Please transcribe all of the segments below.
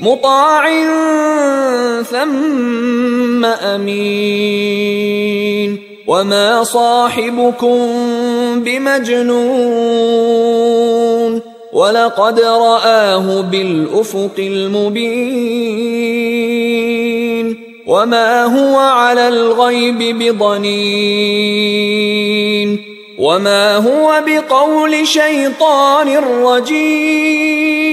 مطاع ثم أمين. وما صاحبكم بمجنون. ولقد رآه بالأفق المبين. وما هو على الغيب بضنين. وما هو بقول شيطان رجيم.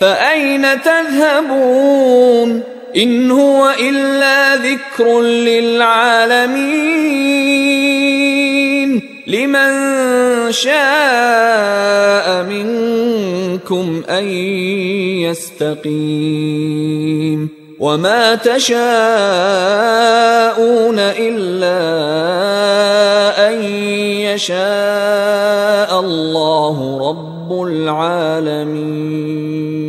فأين تذهبون إن هو إلا ذكر للعالمين لمن شاء منكم أن يستقيم وما تشاءون إلا أن يشاء الله رب العالمين